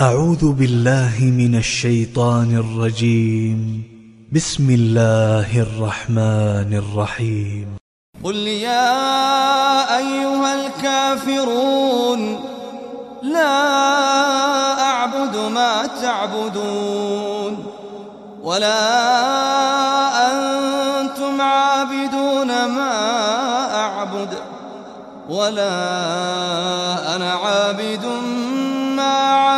أعوذ بالله من الشيطان الرجيم. بسم الله الرحمن الرحيم. قل يا أيها الكافرون لا أعبد ما تعبدون ولا أنتم عابدون ما أعبد ولا أنا عابد ما